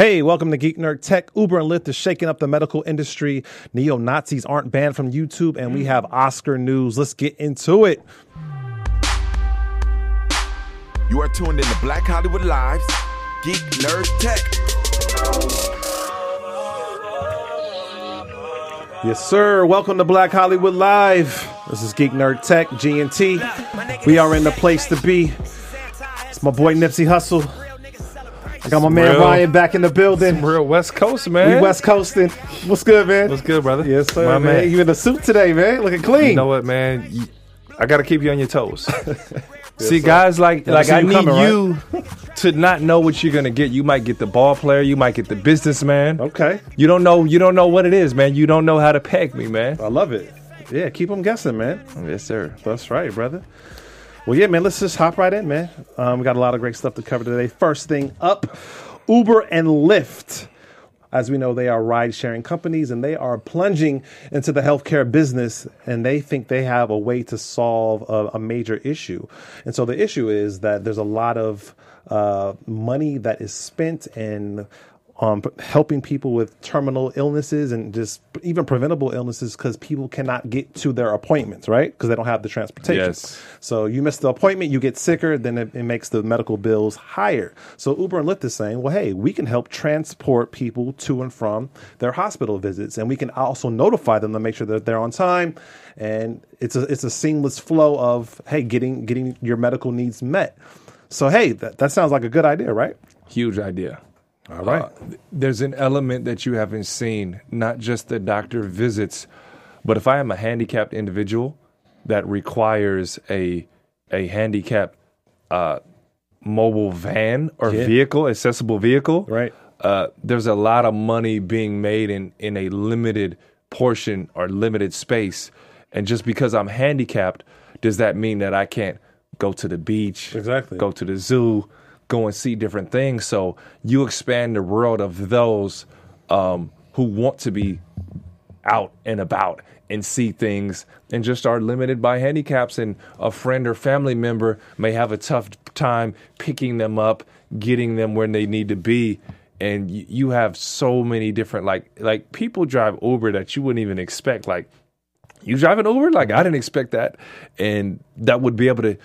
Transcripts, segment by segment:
Hey, welcome to Geek Nerd Tech. Uber and Lyft is shaking up the medical industry. Neo Nazis aren't banned from YouTube, and we have Oscar news. Let's get into it. You are tuned in to Black Hollywood Lives, Geek Nerd Tech. Yes, sir. Welcome to Black Hollywood Live. This is Geek Nerd Tech, G&T. We are in the place to be. It's my boy Nipsey Hussle. I got my man real- Ryan back in the building. Real West Coast, man. We West Coasting. What's good, man? What's good, brother? Yes, sir, My man. man. You in the suit today, man? Looking clean. You know what, man? You- I got to keep you on your toes. See, guys, like like I you need coming, right? you to not know what you're gonna get. You might get the ball player. You might get the businessman. Okay. You don't know. You don't know what it is, man. You don't know how to peg me, man. I love it. Yeah, keep them guessing, man. Yes, sir. That's right, brother. Well, yeah, man, let's just hop right in, man. Um, we got a lot of great stuff to cover today. First thing up Uber and Lyft. As we know, they are ride sharing companies and they are plunging into the healthcare business and they think they have a way to solve a, a major issue. And so the issue is that there's a lot of uh, money that is spent in um, helping people with terminal illnesses and just even preventable illnesses because people cannot get to their appointments, right? Because they don't have the transportation. Yes. So you miss the appointment, you get sicker, then it, it makes the medical bills higher. So Uber and Lyft is saying, well, hey, we can help transport people to and from their hospital visits, and we can also notify them to make sure that they're on time. And it's a it's a seamless flow of hey, getting getting your medical needs met. So hey, that, that sounds like a good idea, right? Huge idea. All right. Uh, there's an element that you haven't seen, not just the doctor visits, but if I am a handicapped individual that requires a a handicapped uh, mobile van or Yeah. vehicle, accessible vehicle, Right. Uh, there's a lot of money being made in in a limited portion or limited space, and just because I'm handicapped, does that mean that I can't go to the beach? Exactly. Go to the zoo, go and see different things. So you expand the world of those um, who want to be out and about and see things and just are limited by handicaps. And a friend or family member may have a tough time picking them up getting them where they need to be. And you, have so many different like like people drive uber that you wouldn't even expect. Like you drive an uber? Like i didn't expect that. And that would be able to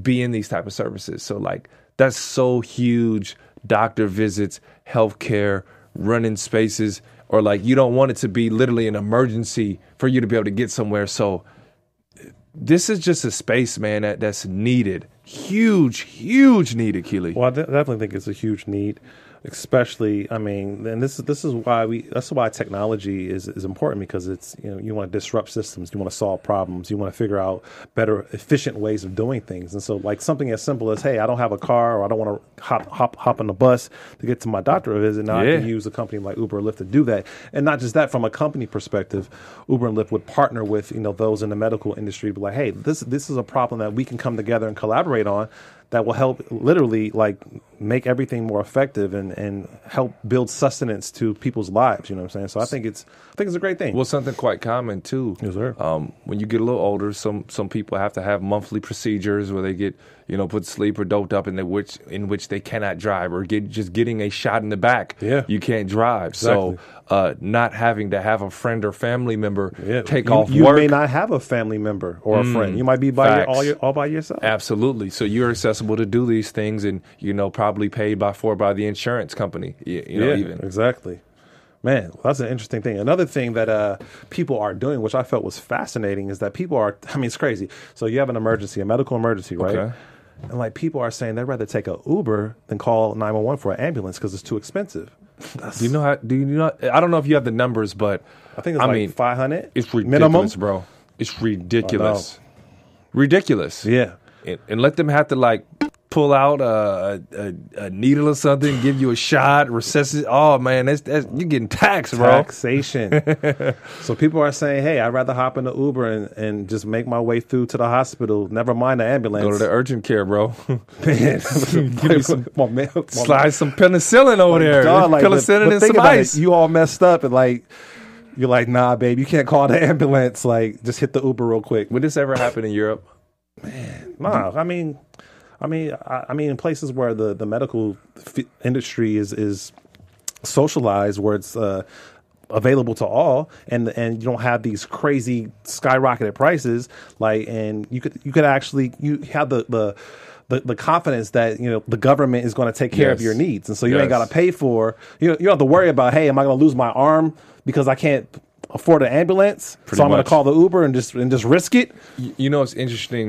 be in these type of services. So like that's so huge. Doctor visits, healthcare, running spaces, or like you don't want it to be literally an emergency for you to be able to get somewhere. So this is just a space, man, that, that's needed. Huge, huge needed, Keely. Well, I de- definitely think it's a huge need, especially. I mean, and this is this is why we. That's why technology is is important because it's you know you want to disrupt systems, you want to solve problems, you want to figure out better, efficient ways of doing things. And so, like something as simple as, hey, I don't have a car, or I don't want to hop hop hop on the bus to get to my doctor visit. Now I can use a company like Uber or Lyft to do that. And not just that, from a company perspective, Uber and Lyft would partner with you know those in the medical industry, be like, hey, this this is a problem that we can come together and collaborate on that will help literally like make everything more effective and and help build sustenance to people's lives. You know what I'm saying? So I think it's I think it's a great thing. Well, something quite common too. Yes, sir. Um, when you get a little older, some some people have to have monthly procedures where they get you know put to sleep or doped up in the which in which they cannot drive or get just getting a shot in the back. Yeah. you can't drive. Exactly. So uh, not having to have a friend or family member yeah, take you, off you work. Mm. may not have a family member or a friend. You might be by your, all your, all by yourself. Absolutely. So you're accessible to do these things, and you know probably paid by for by the insurance company. You, you know yeah, even. exactly. Man, that's an interesting thing. Another thing that uh, people are doing, which I felt was fascinating, is that people are. I mean, it's crazy. So you have an emergency, a medical emergency, right? Okay. And like people are saying they'd rather take a Uber than call nine one one for an ambulance because it's too expensive. Do you know how? Do you know? I don't know if you have the numbers, but I think it's I like mean, five hundred. It's ridiculous, minimum. bro. It's oh, ridiculous. Ridiculous. Yeah, And, and let them have to like pull out a, a, a needle or something, give you a shot, resuscitate. Oh man, that's, that's you're getting taxed, bro. taxation. so people are saying, "Hey, I'd rather hop in the Uber and, and just make my way through to the hospital. Never mind the ambulance." Go to the urgent care, bro. man. Give me some- my man, my Slide some penicillin over oh, there. Dog, like, penicillin but and some about it, ice. You all messed up and like you're like, nah, babe, you can't call the ambulance. Like, just hit the Uber real quick. Would this ever happen in Europe? Man, nah, I mean, I mean, I, I mean, in places where the the medical f- industry is is socialized where it's uh, available to all and and you don't have these crazy skyrocketed prices like and you could you could actually you have the the the, the confidence that you know the government is going to take care of your needs. And so you ain't got to pay for you you don't have to worry about hey am I going to lose my arm because I can't afford an ambulance Pretty so I'm going much. to call the Uber and just and just risk it Y- You know, it's interesting.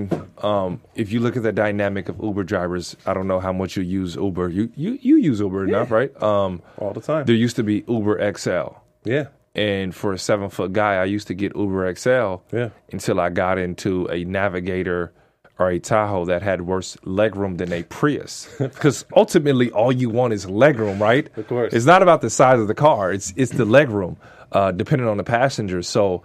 Um, if you look at the dynamic of Uber drivers, I don't know how much you use Uber. You you, you use Uber enough, right? Um, all the time there used to be Uber XL. yeah And for a seven foot guy, I used to get Uber XL Yeah. until I got into a Navigator or a Tahoe that had worse legroom than a Prius. Because ultimately, all you want is legroom, right? Of course. It's not about the size of the car, it's, it's the legroom, uh, depending on the passenger. So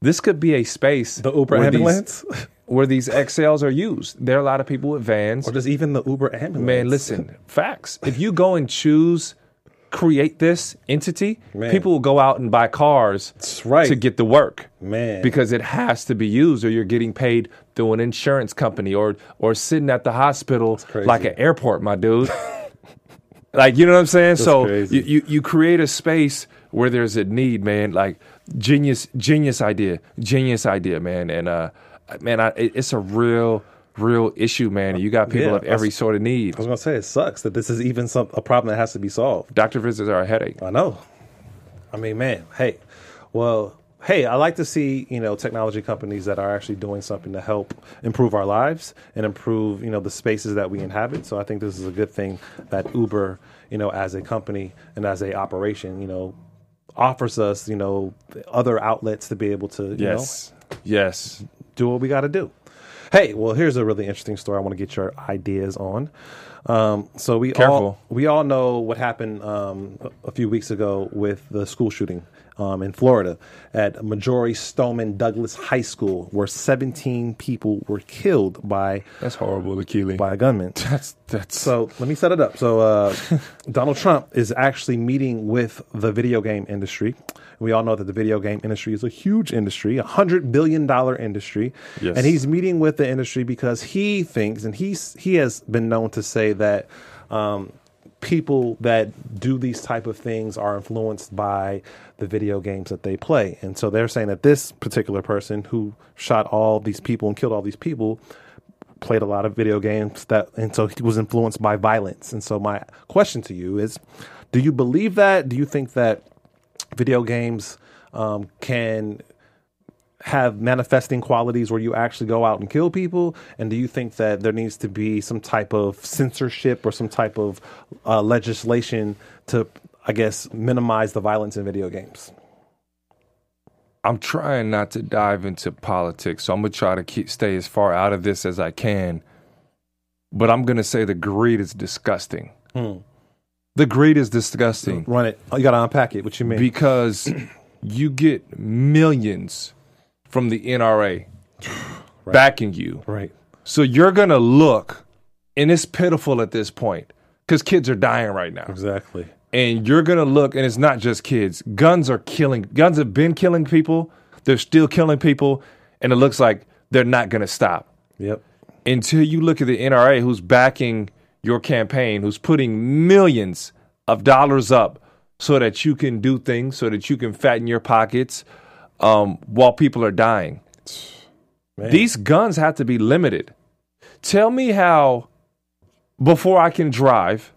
this could be a space. the Uber where these- ambulance where these XLs are used. There are a lot of people with vans. or just even the Uber ambulance Man, listen, facts. If you go and choose create this entity, Man. people will go out and buy cars That's right. to get the work. Man. Because it has to be used or you're getting paid through an insurance company or or sitting at the hospital like an airport, my dude. like you know what I'm saying? so crazy. you, you you create a space where there's a need, man. Like genius genius idea. Genius idea, man. And uh man, I, it, it's a real real issue, man. You got people Yeah, of every that's- sort of need. I was to say it sucks that this is even some a problem that has to be solved Doctor visits are a headache. I know. I mean, man, hey, well, hey, I like to see you know technology companies that are actually doing something to help improve our lives and improve you know the spaces that we inhabit. So I think this is a good thing that Uber, you know, as a company and as a operation, you know, offers us you know other outlets to be able to you Yes. Yes. do what we got to do. Hey, well, here's a really interesting story. I want to get your ideas on. Um, so we all we all know what happened um, a a few weeks ago with the school shooting um, in Florida at Marjory Stoneman Douglas High School, where 17 people were killed by That's horrible, Akili. by a gunman. That's that's So let me set it up. So uh, Donald Trump is actually meeting with the video game industry. We all know that the video game industry is a huge industry, a hundred billion dollar industry, Yes. and he's meeting with the industry because he thinks, and he's he has been known to say that. Um, people that do these type of things are influenced by the video games that they play and so they're saying that this particular person who shot all these people and killed all these people played a lot of video games that and so he was influenced by violence and so my question to you is do you believe that do you think that video games um, can have manifesting qualities where you actually go out and kill people and do you think that there needs to be some type of censorship or some type of uh, legislation to i guess minimize the violence in video games I'm trying not to dive into politics, so I'm gonna try to keep stay as far out of this as I can. But I'm gonna say the greed is disgusting. The greed is disgusting run it you gotta unpack it what you mean because you get millions from the NRA backing you. right So you're gonna look, and it's pitiful at this point because kids are dying right now. exactly and you're gonna look, and it's not just kids. Guns are killing. Guns have been killing people. They're still killing people, and it looks like they're not gonna stop yep until you look at the NRA, who's backing your campaign, who's putting millions of dollars up so that you can do things, so that you can fatten your pockets um, while people are dying. Man. These guns have to be limited. Tell me how, before I can drive,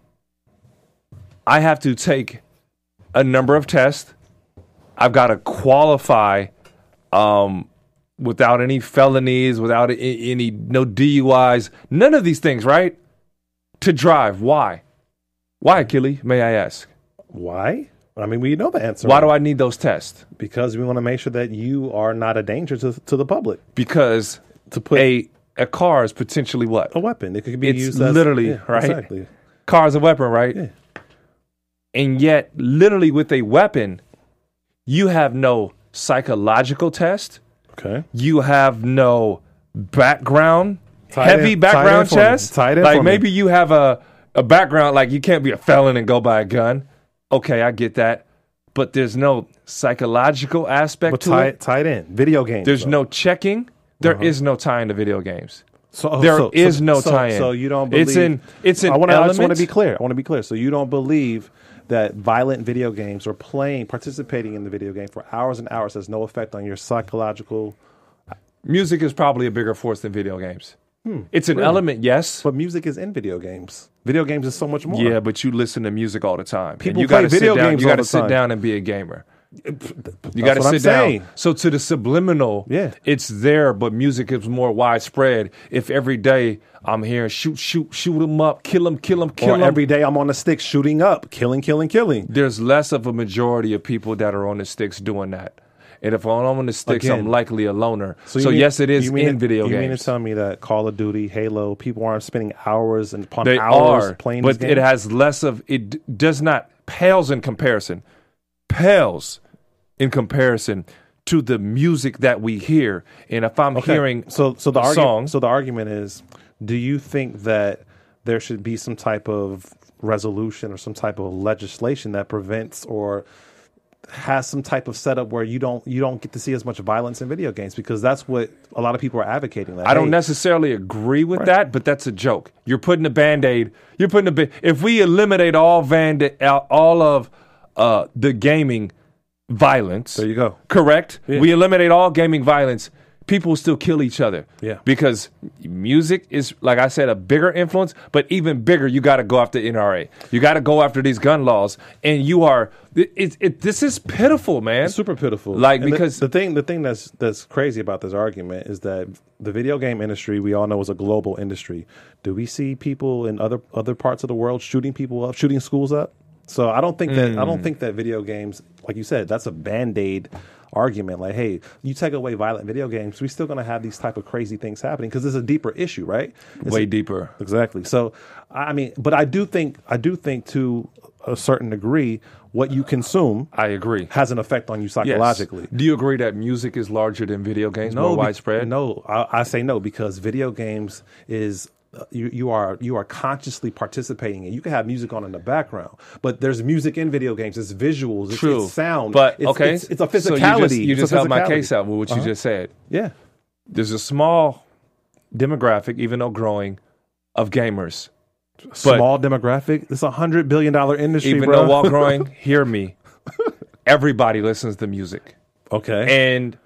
I have to take a number of tests. I've got to qualify um, without any felonies, without any no DUIs, none of these things, right? To drive. Why? Why, Akili, may I ask? why i mean we know the answer Why do I need those tests? because we want to make sure that you are not a danger to, to the public Because to put a a car is potentially what? a weapon it could be It's used as literally, yeah, right? exactly Car is a weapon, right? Yeah. And yet, literally with a weapon, you have no psychological test. okay You have no background, Tie it heavy in- tie it in background for me. test. Tie in like for me. maybe you have a, a background, like you can't be a felon and go buy a gun. Okay, I get that. But there's no psychological aspect but to tie it. it in video games There's though. no checking. There uh-huh. is no tie into video games. So oh, There so, is so- no so, tie-in. So you don't believe It's in- it's an I want to. I just want to be clear. I want to be clear. So you don't believe that violent video games or playing, participating in the video game for hours and hours has no effect on your psychological. Music is probably a bigger force than video games. Hmm. it's an element, yes. But music is in video games. Video games is so much more. Yeah, but you listen to music all the time. And People you play gotta video sit down, games You got to sit time. down and be a gamer. You got to sit down. So to the subliminal, Yeah. it's there, but music is more widespread. If every day I'm hearing shoot, shoot, shoot them up, kill them, kill them, kill them, every day I'm on the stick shooting up, killing, killing, killing. there's less of a majority of people that are on the sticks doing that. And if I'm on the sticks, I'm likely a loner. So, you mean- yes, it is in video you games. You mean to tell me that Call of Duty, Halo, people aren't spending hours and upon They hours are, playing but it has less of it. Does not pales in comparison, pales in comparison to the music that we hear. And if I'm Okay, hearing so so the song, so the argument is do you think that there should be some type of resolution or some type of legislation that prevents or has some type of setup where you don't you don't get to see as much violence in video games because that's what a lot of people are advocating. Like, I don't hey, necessarily agree with that, but that's a joke. You're putting a band aid. You're putting a ba- if we eliminate all van all of uh, the gaming violence. There you go. Correct. Yeah. We eliminate all gaming violence. People still kill each other. Yeah. Because music is, like I said, a bigger influence, but even bigger, you got to go after NRA. You got to go after these gun laws, and you are. It, it, it, this is pitiful, man. It's super pitiful. Like, And because- the, thing the thing that's that's crazy about this argument is that the video game industry we all know is a global industry. Do we see people in other other parts of the world shooting people up, shooting schools up? So I don't think that I Mm. don't think that video games, like you said, that's a band aid argument. Like, hey, you take away violent video games, we're still going to have these type of crazy things happening because it's a deeper issue, right? It's Way a- deeper. Exactly. So, I mean, but I do think I do think to a certain degree, what you consume I agree. has an effect on you Yes. psychologically. Do you agree that music is larger than video games, more be- widespread? No, I, I say no because video games is you you are you are consciously participating and you can have music on in the background, but there's music in video games. It's visuals, it's, True. it's sound, But it's, okay, it's, it's a So physicality. you just, you just held my case out with what you Uh-huh. just said. Yeah, There's a small demographic, even though growing, of gamers. small demographic. It's a hundred billion dollar industry, Even bro. though while growing, hear me. Everybody listens to music, okay, and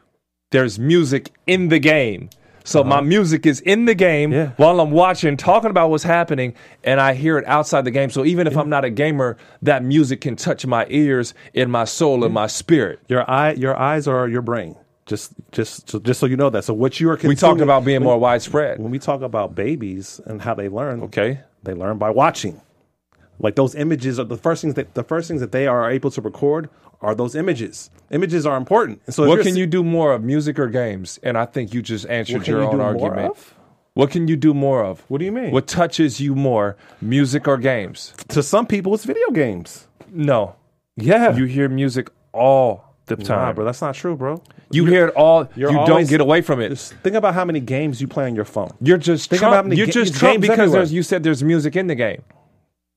there's music in the game. So my music is in the game Uh-huh. Yeah. while I'm watching, talking about what's happening, and I hear it outside the game. So even if I'm not a gamer, that music can touch my ears, in my soul, and my spirit. your eye, your eyes are your brain. Just, just, so, just so you know that. So what you are We talked about being more widespread. when we talk about babies and how they learn. Okay. They learn by watching. Like those images are the first things that the first things that they are able to record are those images. Images are important. And so What can you do more of, music or games? And I think you just answered your you own argument. What can you do more of? What do you mean? What touches you more, music or games? to some people it's video games. No. Yeah. You hear music all the nah, time. bro, that's not true, bro. you hear it all. You you're don't get away from it. Think about how many games you play on your phone. You're just Think about how many You're ga- just games Trump because there's, you said there's music in the game.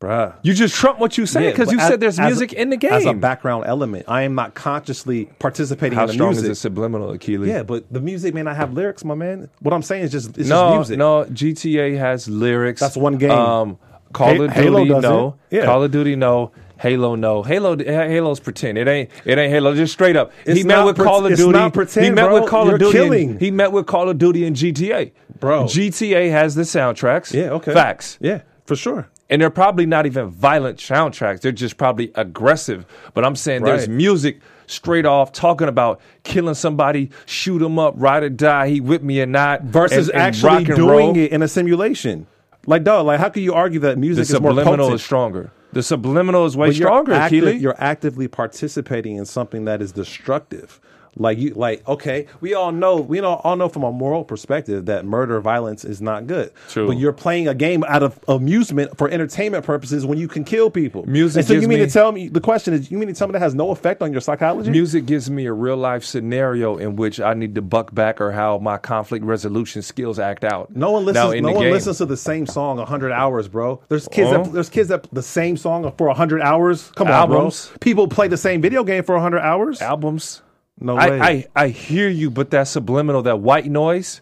Bruh. You just Trump what you say because but you as- said there's as a- music in the game. As a background element. I am not consciously participating How in the strong music. is the subliminal, Achilles? Yeah, but the music may not have lyrics, my man. What I'm saying is just it's No, just music. no. GTA has lyrics. That's one game. Um, Call Ha- of Halo Duty, no. Yeah. Call of Duty, no. Halo, no. Halo, Halo's pretend. It ain't. It ain't Halo. Just straight up. It's he met with pre- Call of Duty. pretend, he met bro. with Call You're of Duty. killing. And, he met with Call of Duty and GTA. Bro. GTA has the soundtracks. Yeah, okay. Facts. Yeah, for sure. And they're probably not even violent soundtracks. They're just probably aggressive. But I'm saying there's music straight off talking about killing somebody, shoot him up, ride or die. He with me or not. versus and- and actually and doing roll. it in a simulation. Like, dog, like how can you argue that The music is more subliminal potent? is stronger. The subliminal is way But you're stronger, active- Keely. You're actively participating in something that is destructive. Like you, like okay, we all know, we all, all know from a moral perspective that murder, violence is not good. True. But you're playing a game out of amusement for entertainment purposes when you can kill people. Music And so you mean me- to tell me? The question is, you mean to tell me that has no effect on your psychology? Music gives me a real life scenario in which I need to buck back or how my conflict resolution skills act out. No one listens. No one game- listens to the same song hundred hours, bro. There's kids. Uh-huh. That, there's kids that the same song for hundred hours. Come Albums. on, bro. People play the same video game for hundred hours. albums. No way. I, I I hear you, but that subliminal, that white noise,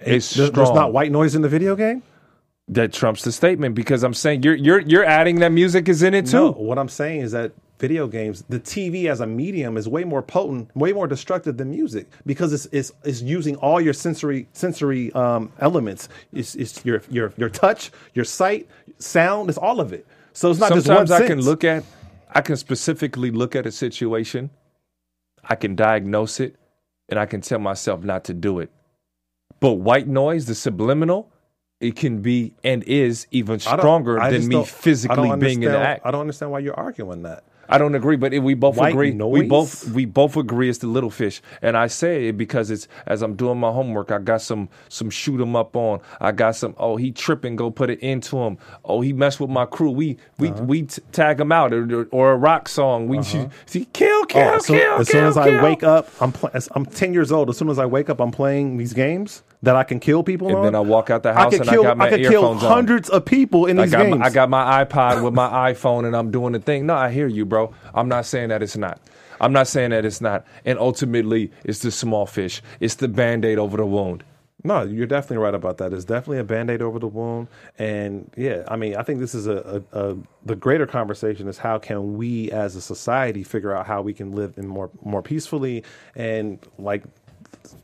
is strong. There's not white noise in the video game. that trumps the statement because I'm saying you're you're you're adding that music is in it too. No, what I'm saying is that video games, the TV as a medium is way more potent, way more destructive than music because it's it's, it's using all your sensory sensory um, elements. It's, it's your your your touch, your sight, sound. It's all of it. So it's not Sometimes just one I can look at I can specifically look at a situation, I can diagnose it, and I can tell myself not to do it. But white noise, the subliminal, it can be and is even stronger I than me physically being in the act. I don't understand why you're arguing that. I don't agree, but we both White agree. We both we both agree it's the little fish, and I say it because it's as I'm doing my homework. I got some some shoot 'em up on. I got some. Oh, he tripping. Go put it into him. Oh, he messed with my crew. We we Uh-huh. we t- tag him out or, or a rock song. We see kill kill Oh, soon, kill. as, soon kill, as I kill. wake up, I'm pl- as- I'm 10 years old. As soon as I wake up, I'm playing these games that I can kill people And on. then I walk out the house could and I kill, got my could kill earphones on. hundreds of people in I these got, games. my, I got my iPod with my iPhone and I'm doing the thing. No, I hear you, bro. I'm not saying that it's not. I'm not saying that it's not. And ultimately, it's the small fish. It's the band aid over the wound. No, you're definitely right about that. It's definitely a band-aid over the wound. And yeah, I mean, I think this is a, a, a the greater conversation is how can we as a society figure out how we can live in more more peacefully and like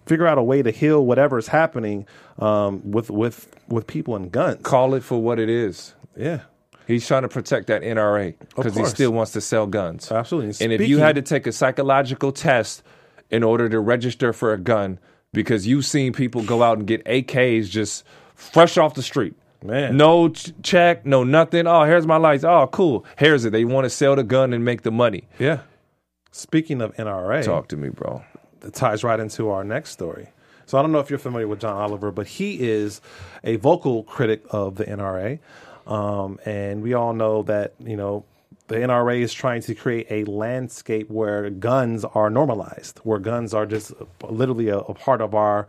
figure out a way to heal whatever is happening um, with with with people and guns. Call it for what it is. Yeah. He's trying to protect that NRA because he still wants to sell guns. Absolutely. And if you had to take a psychological test in order to register for a gun, because you've seen people go out and get AKs just fresh off the street. Man. No ch- check, no nothing. Oh, here's my lights. Oh, cool. Here's it. They want to sell the gun and make the money. Yeah. Speaking of NRA, Talk to me, bro. Ties right into our next story. So I don't know if you're familiar with John Oliver, but he is a vocal critic of the NRA, um, and we all know that you know the NRA is trying to create a landscape where guns are normalized, where guns are just literally a, a part of our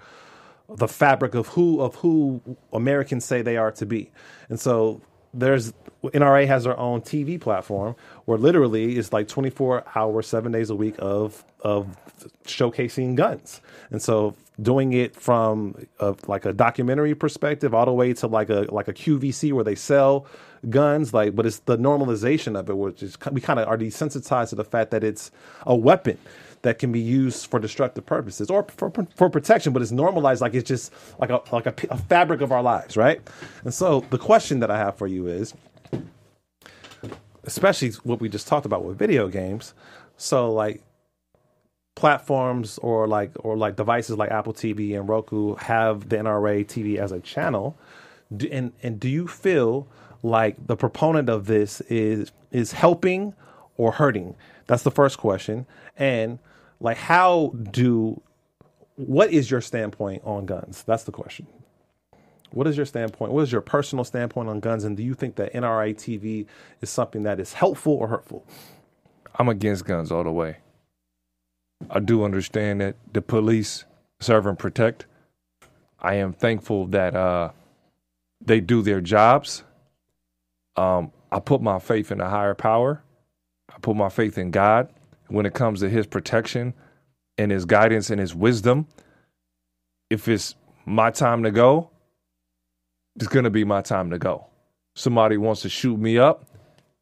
the fabric of who of who Americans say they are to be. And so there's NRA has their own TV platform where literally it's like 24 hours, seven days a week of of showcasing guns. And so doing it from a, like a documentary perspective all the way to like a like a QVC where they sell guns like but it's the normalization of it which is we kind of are desensitized to the fact that it's a weapon that can be used for destructive purposes or for, for protection, but it's normalized like it's just like a like a, a fabric of our lives, right? And so the question that I have for you is, especially what we just talked about with video games, so like platforms or like or like devices like Apple TV and Roku have the NRA TV as a channel, do, and and do you feel like the proponent of this is is helping or hurting? That's the first question. And like, how do what is your standpoint on guns? That's the question. What is your standpoint? What is your personal standpoint on guns? And do you think that NRA TV is something that is helpful or hurtful? I'm against guns all the way. I do understand that the police serve and protect. I am thankful that uh, they do their jobs. Um, I put my faith in a higher power. I put my faith in God when it comes to His protection and His guidance and His wisdom. If it's my time to go, it's gonna be my time to go. Somebody wants to shoot me up,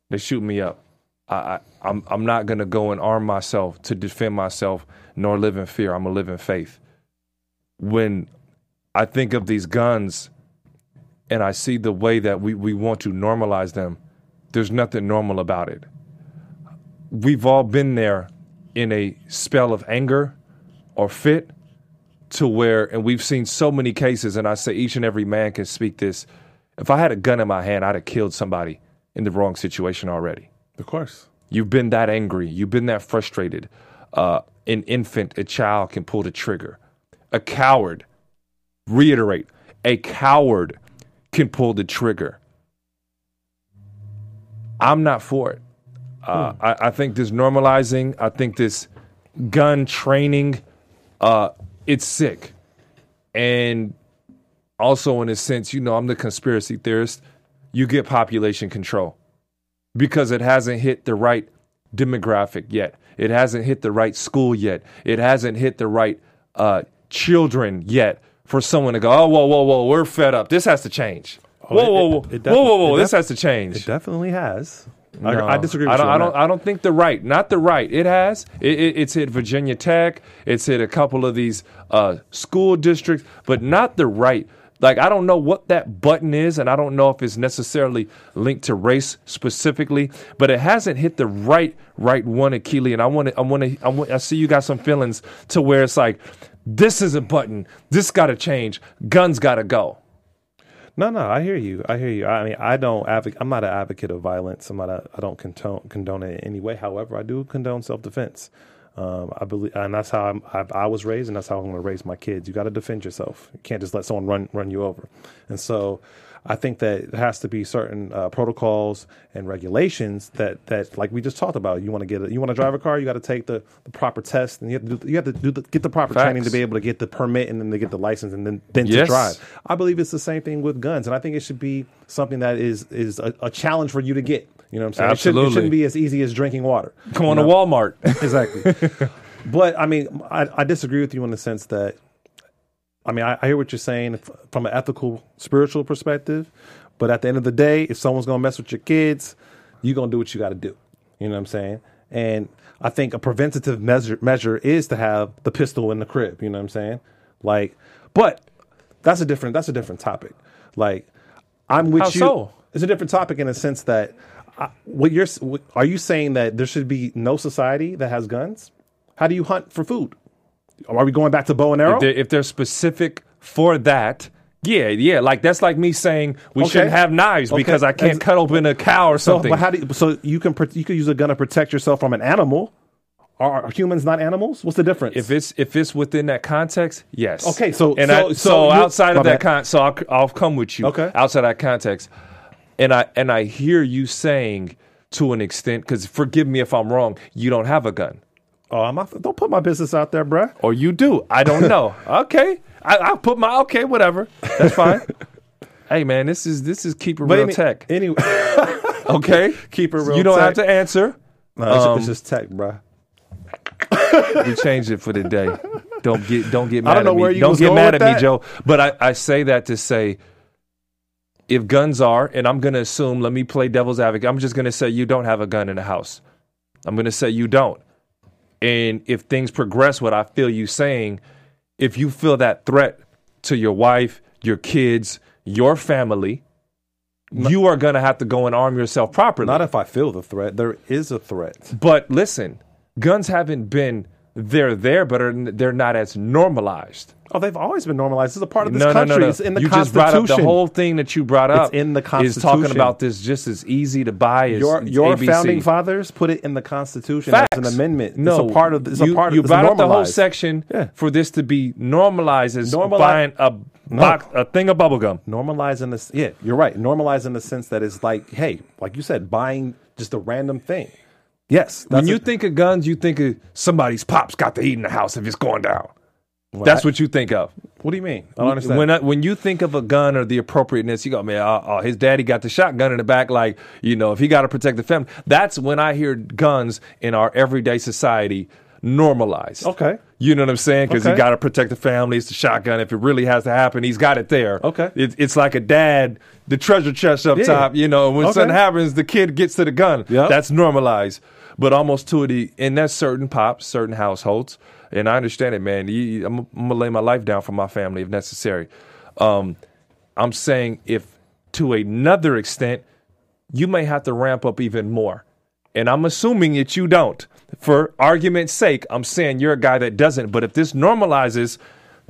they shoot me up. I, I I'm I'm not gonna go and arm myself to defend myself nor live in fear. I'm gonna live in faith. When I think of these guns and I see the way that we, we want to normalize them, there's nothing normal about it. We've all been there in a spell of anger or fit to where, and we've seen so many cases, and I say each and every man can speak this. If I had a gun in my hand, I'd have killed somebody in the wrong situation already. Of course. You've been that angry. You've been that frustrated. Uh, an infant, a child can pull the trigger. A coward, reiterate, a coward can pull the trigger. I'm not for it. Uh, I, I think this normalizing, I think this gun training, uh, it's sick. And also, in a sense, you know, I'm the conspiracy theorist. You get population control because it hasn't hit the right demographic yet. It hasn't hit the right school yet. It hasn't hit the right uh, children yet for someone to go, oh, whoa, whoa, whoa, we're fed up. This has to change. Oh, whoa, it- whoa, it- whoa, it whoa, whoa, whoa! This has to change. It definitely has. No, I, I disagree with I don't, you. I don't. I don't think the right, not the right. It has. It, it, it's hit Virginia Tech. It's hit a couple of these uh, school districts, but not the right. Like I don't know what that button is, and I don't know if it's necessarily linked to race specifically, but it hasn't hit the right right one, Akili. And I want to. I want to. I, want, I see you got some feelings to where it's like, this is a button. This got to change. Guns got to go. No, no, I hear you. I hear you. I mean, I don't advocate. I'm not an advocate of violence. I'm not. A, I don't condone condone it in any way. However, I do condone self defense. Um, I believe, and that's how I'm, I, I was raised, and that's how I'm going to raise my kids. You got to defend yourself. You can't just let someone run run you over. And so, I think that it has to be certain uh, protocols and regulations that that like we just talked about. You want to get a, you want to drive a car, you got to take the, the proper test, and you have to do, you have to do the, get the proper training to be able to get the permit and then to get the license and then then to drive. I believe it's the same thing with guns, and I think it should be something that is is a, a challenge for you to get. You know what I'm saying? It shouldn't, it shouldn't be as easy as drinking water. Going you to? Walmart. exactly. but I mean, I, I disagree with you in the sense that, I mean, I, I hear what you're saying from an ethical, spiritual perspective. But at the end of the day, if someone's gonna mess with your kids, you're gonna do what you got to do. You know what I'm saying? And I think a preventative measure measure is to have the pistol in the crib. You know what I'm saying? Like, but that's a different that's a different topic. Like, I'm with How you. so? It's a different topic in the sense that what you're what- are you saying that there should be no society that has guns? How do you hunt for food? Are we going back to bow and arrow? if they're, if they're specific for that, yeah, yeah. Like that's like me saying we Okay. shouldn't have knives Okay. because I can't cut open a cow or so, something. but how do you, so you can you can use a gun to protect yourself from an animal? Are, are humans not animals? What's the difference? if it's if it's within that context, yes. Okay, so- and so- I, so so, outside of that bad. con, so I'll, I'll come with you. Okay. outside that context, and I and I hear you saying to an extent because forgive me if I'm wrong, you don't have a gun. oh, I'm not, don't put my business out there, bruh. Or you do. I don't know. okay. I, I'll put my okay, whatever. That's fine. hey man, this is this is keep it real any- tech. Anyway, Okay. Keep it real tech. You don't have to answer. no, it's, Um, it's just tech, bruh. we changed it for the day. Don't get don't get mad I don't know at me. where you don't get mad at me. Joe. But I, I say that to say if guns are, and I'm gonna assume, let me play devil's advocate. I'm just gonna say you don't have a gun in the house. I'm gonna say you don't. And if things progress what I feel you saying, if you feel that threat to your wife, your kids, your family, you are gonna have to go and arm yourself properly. Not if I feel the threat. There is a threat. But listen, guns haven't been they're there, but are, they're not as normalized. Oh, they've always been normalized. This is a part of this no, no, country. no, no. It's in the you just Constitution. brought up the whole thing that you brought up. in the Constitution. Is talking about this just as easy to buy as your your founding fathers put it in the Constitution Facts. as an amendment. No, it's a part of. It's you, a part you of. it's brought up the whole section Yeah. for this to be normalized as Normali- buying a box, a thing of bubble gum. normalizing this yeah you're right normalize in the sense that it's like hey like you said buying just a random thing yes When you a- think of guns, you think of somebody's pops got to eat in the house if it's going down. That's what you think of. what do you mean i don't understand When I, when you think of a gun or the appropriateness, you go, man, oh, oh, his daddy got the shotgun in the back. Like, you know, if he got to protect the family, that's when I hear guns in our everyday society normalized. Okay. You know what I'm saying? Because he Okay. got to protect the family. It's the shotgun. If it really has to happen, he's got it there. Okay. It, it's like a dad, the treasure chest up Yeah. top. You know, when Okay. something happens, the kid gets to the gun. Yep. That's normalized. But almost to the, and that's certain pops, certain households. And I understand it, man. You, I'm, I'm gonna lay my life down for my family if necessary. Um, I'm saying if to another extent, you may have to ramp up even more. And I'm assuming that you don't. For argument's sake, I'm saying you're a guy that doesn't. But if this normalizes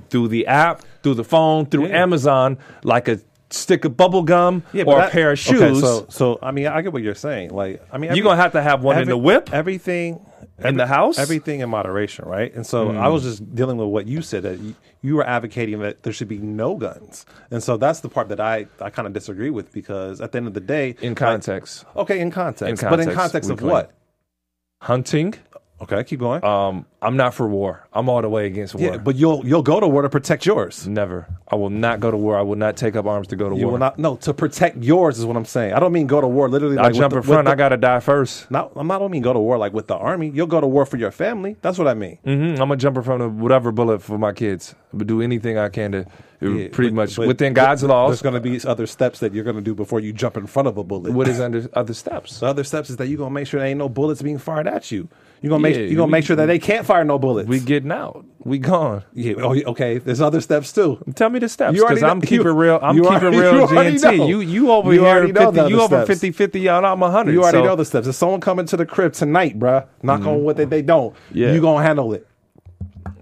through the app, through the phone, through Yeah. Amazon, like a stick of bubble gum Yeah, or that- a pair of shoes, okay, so so i mean i get what you're saying like i mean you're gonna have to have one in the whip. everything In the house? everything in moderation right and so i hmm. was just dealing with what you said that you, you were advocating that there should be no guns and so that's the part that i i kind of disagree with because at the end of the day in like- context. okay in context, In but in context, context of what Hunting, okay keep going. Um, I'm not for war. I'm all the way against war. Yeah, but you'll you'll go to war to protect yours. never. I will not go to war. I will not take up arms to go to You war. will not. No, to protect yours is what I'm saying. I don't mean go to war literally. I Like with jump the- in front. the- I gotta die first. Not, I'm not. I don't mean go to war like with the army. You'll go to war for your family. That's what I mean. Mm-hmm. I'm gonna jump in front of whatever bullet for my kids. But do anything I can to Yeah, pretty but- much but within God's laws. There's going to be other steps that you're going to do before you jump in front of a bullet. What is under other steps? The other steps is that you're gonna make sure there ain't no bullets being fired at you. You're gonna make Yeah, you're gonna we- make sure that they can't fire no bullets. We getting out. We gone. yeah, oh, okay. There's other steps too. Tell me the steps because I'm keeping real. I'm keeping already- real you already GNT. know. You you over You here the 50, other you over steps. 50 50 y'all I'm 100. You already so- know the steps. If someone coming to the crib tonight, bruh, knock on mm-hmm. wood that they don't, Yeah. you gonna handle it.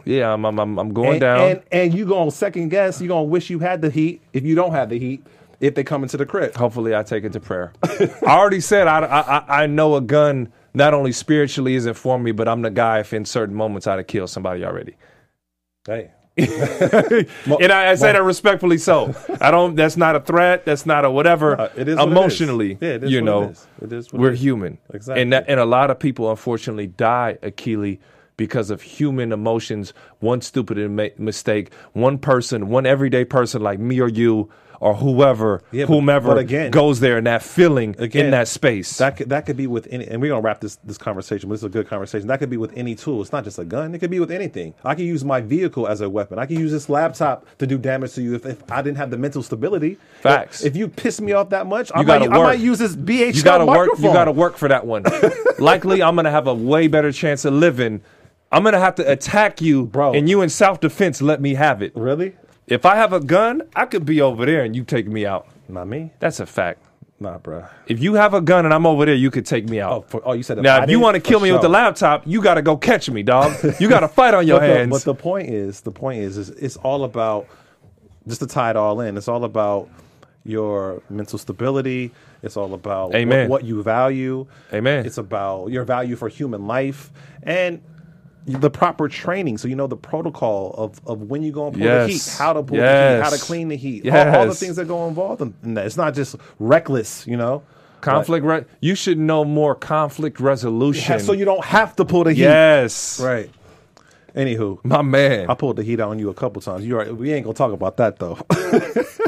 Yeah, I'm I'm, I'm, I'm going And, down. and and you gonna second guess. You gonna wish you had the heat if you don't have the heat. If they come into the crib, Hopefully, I take it to prayer. I already said I, I I know a gun not only spiritually isn't for me, but I'm the guy if in certain moments I'd have killed somebody already. hey, and I, I say that respectfully. So I don't. That's not a threat. That's not a whatever. Uh, it is what it is. emotionally. Yeah, it is you know, is. It is we're human. Exactly. And that, and a lot of people unfortunately die, Akili, because of human emotions. One stupid mistake. One person, one everyday person like me or you or whoever, Yeah, but- whomever but again- goes there in that feeling Again, in that space. that could that could be with any. And we're gonna wrap this this conversation. But this is a good conversation. That could be with any tool. It's not just a gun. It could be with anything. I can use my vehicle as a weapon. I can use this laptop to do damage to you if, if I didn't have the mental stability. Facts. If you piss me off that much, I You might, gotta I work. might use this BH. you gotta work. You gotta work for that one. Likely, I'm gonna have a way better chance of living. I'm gonna have to attack you, Bro. and you in self defense let me have it. Really? If I have a gun, I could be over there and you take me out. Not me. That's a fact. Nah, bruh. If you have a gun and I'm over there, you could take me out. Oh, for, oh, you said now, I if you want to kill me with the laptop, you got to go catch me, dog. You got to fight on your but the, hands. but the point is, the point is, is it's all about just to tie it all in. It's all about your mental stability. It's all about Amen. What, what you value. Amen. It's about your value for human life and the proper training. So you know the protocol of, of when you go and pull the heat, how to pull the heat, how to clean the heat, all, all the things that go involved in, in that. It's not just reckless, you know. conflict. Re- you should know more conflict resolution. Yeah, so you don't have to pull the heat. yes, Right. Anywho, my man. I pulled the heat on you a couple times. You are, we ain't gonna talk about that though.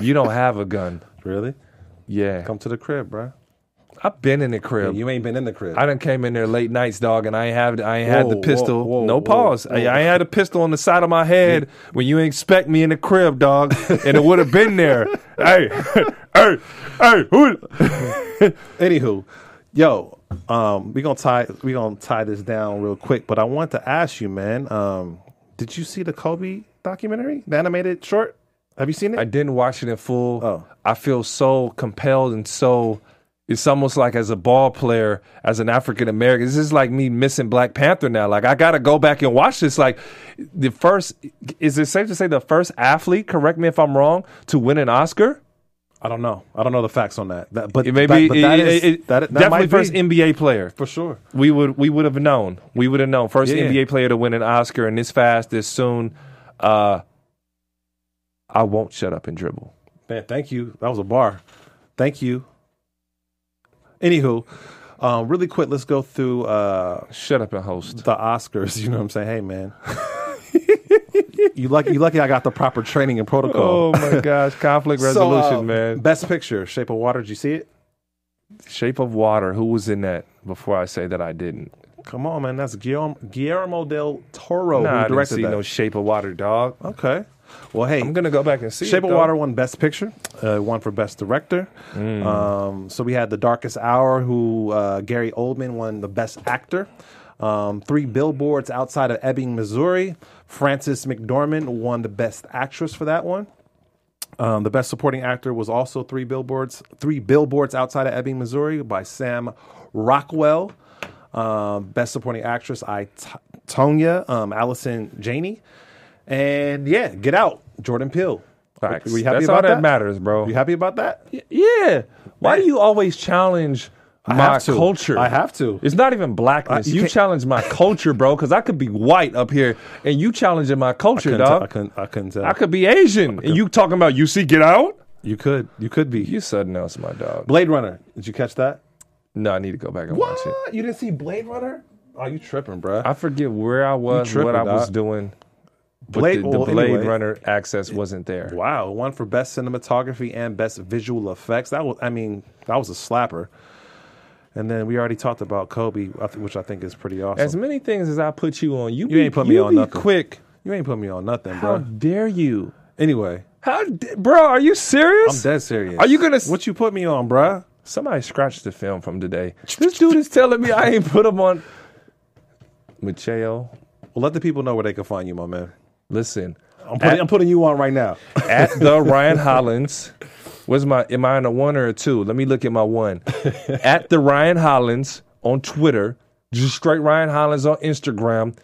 you don't have a gun. really? Yeah, Come to the crib, bro. I've been in the crib. You ain't been in the crib. I done came in there late nights, dog, and I have I ain't had the pistol. whoa, whoa, no pause. I. I ain't had a pistol on the side of my head when you expect me in the crib, dog, and it would have been there. hey, hey, hey, who? Anywho, yo, um, we gonna tie we gonna tie this down real quick. But I want to ask you, man. Um, did you see the Kobe documentary, the animated short? Have you seen it? I didn't watch it in full. Oh. I feel so compelled and so. It's almost like as a ball player, as an African American, this is like me missing Black Panther now. Like I got to go back and watch this. Like the first, is it safe to say the first athlete? Correct me if I'm wrong. To win an Oscar, I don't know. I don't know the facts on that. that but it may be that, but that it- is- it- that, that definitely first be, NBA player. for sure. We would we would have known. We would have known first Yeah. NBA player to win an Oscar and this fast, this soon. Uh, I won't shut up and dribble. Man, thank you. That was a bar. Thank you. Anywho, um, really quick, let's go through uh, Shut up and host. the Oscars. You know what I'm saying? Hey, man. you lucky, you lucky. I got the proper training and protocol. Oh my gosh, conflict So, resolution, um, man. Best picture, Shape of Water. Did you see it? Shape of Water. Who was in that? Before I say that I didn't. Come on, man. That's Guillermo, Guillermo del Toro nah, I didn't see that. no Shape of Water, dog. okay. Well, hey, I'm gonna go back and see. Shape it, of. Water won Best Picture, uh, one for Best Director. Mm. Um, so we had The Darkest Hour, who uh, Gary Oldman won the Best Actor. Um, three billboards outside of Ebbing, Missouri. Frances McDormand won the Best Actress for that one. Um, the Best Supporting Actor was also three billboards, three billboards outside of Ebbing, Missouri, by Sam Rockwell. Um, Best Supporting Actress, I T- Tonya, um, Allison Janney, and yeah, Get Out, Jordan Peele. Facts. Were you happy That's about all that, that? matters, bro. You happy about that? yeah. Why do you always challenge I my have to. culture? I have to. It's not even blackness. I- you you can't- challenge my culture, bro. Because I could be white up here, and you challenging my culture, Couldn't tell- dog. I couldn't. I couldn't tell. I could be Asian, and you talking about you see Get Out? you could. You could be. You something else, my dog. Blade Runner. Did you catch that? No, I need to go back and watch it. You didn't see Blade Runner? Oh, you tripping, bruh? I forget where I was, tripping, what I was dog. doing. But Blade- the, the well, Blade anyway. Runner access wasn't there. Wow, one for best cinematography and best visual effects. That was, I mean, that was a slapper. And then we already talked about Kobe, which I think is pretty awesome. As many things as I put you on, you, You be, ain't put me on nothing. quick. you ain't put me on nothing, bro. How dare you? Anyway, How, d- bro? Are you serious? I'm dead serious. Are you gonna? s- What you put me on, bruh? Somebody scratched the film from today. This dude is telling me I ain't put him on. Mateo, Well, let the people know where they can find you, my man. Listen. I'm putting, I'm putting you on right now. At the Ryan Hollins. Where's my? Am I in a one or a two? Let me look at my one. At the Ryan Hollins on Twitter. Just straight Ryan Hollins on Instagram.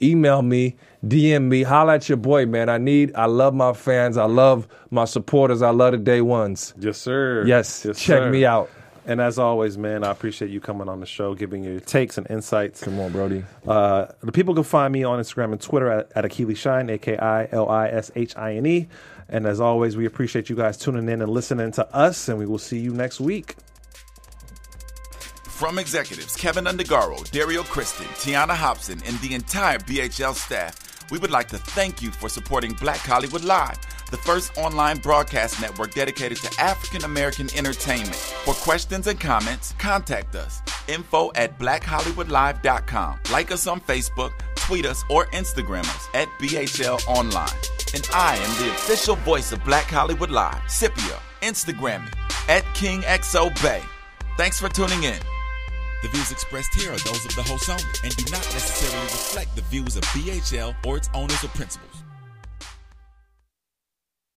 Email me, DM me, holla at your boy, man. I need, I love my fans. I love my supporters. I love the day ones. yes, sir. Yes, Yes, check sir. me out. And as always, man, I appreciate you coming on the show, giving your takes and insights. Come on, Brody. Uh, the people can find me on Instagram and Twitter at, at Akili Shine, A K I L I S H I N E. And as always, we appreciate you guys tuning in and listening to us, and we will see you next week. From executives Kevin Undergaro, Dario Kristen, Tiana Hobson, and the entire BHL staff, we would like to thank you for supporting Black Hollywood Live, the first online broadcast network dedicated to African American entertainment. For questions and comments, contact us. Info at blackhollywoodlive.com. Like us on Facebook, tweet us, or Instagram us at BHL Online. And I am the official voice of Black Hollywood Live, Scipio. Instagram me at KingXOBay. Thanks for tuning in. The views expressed here are those of the host only and do not necessarily reflect the views of BHL or its owners or principals.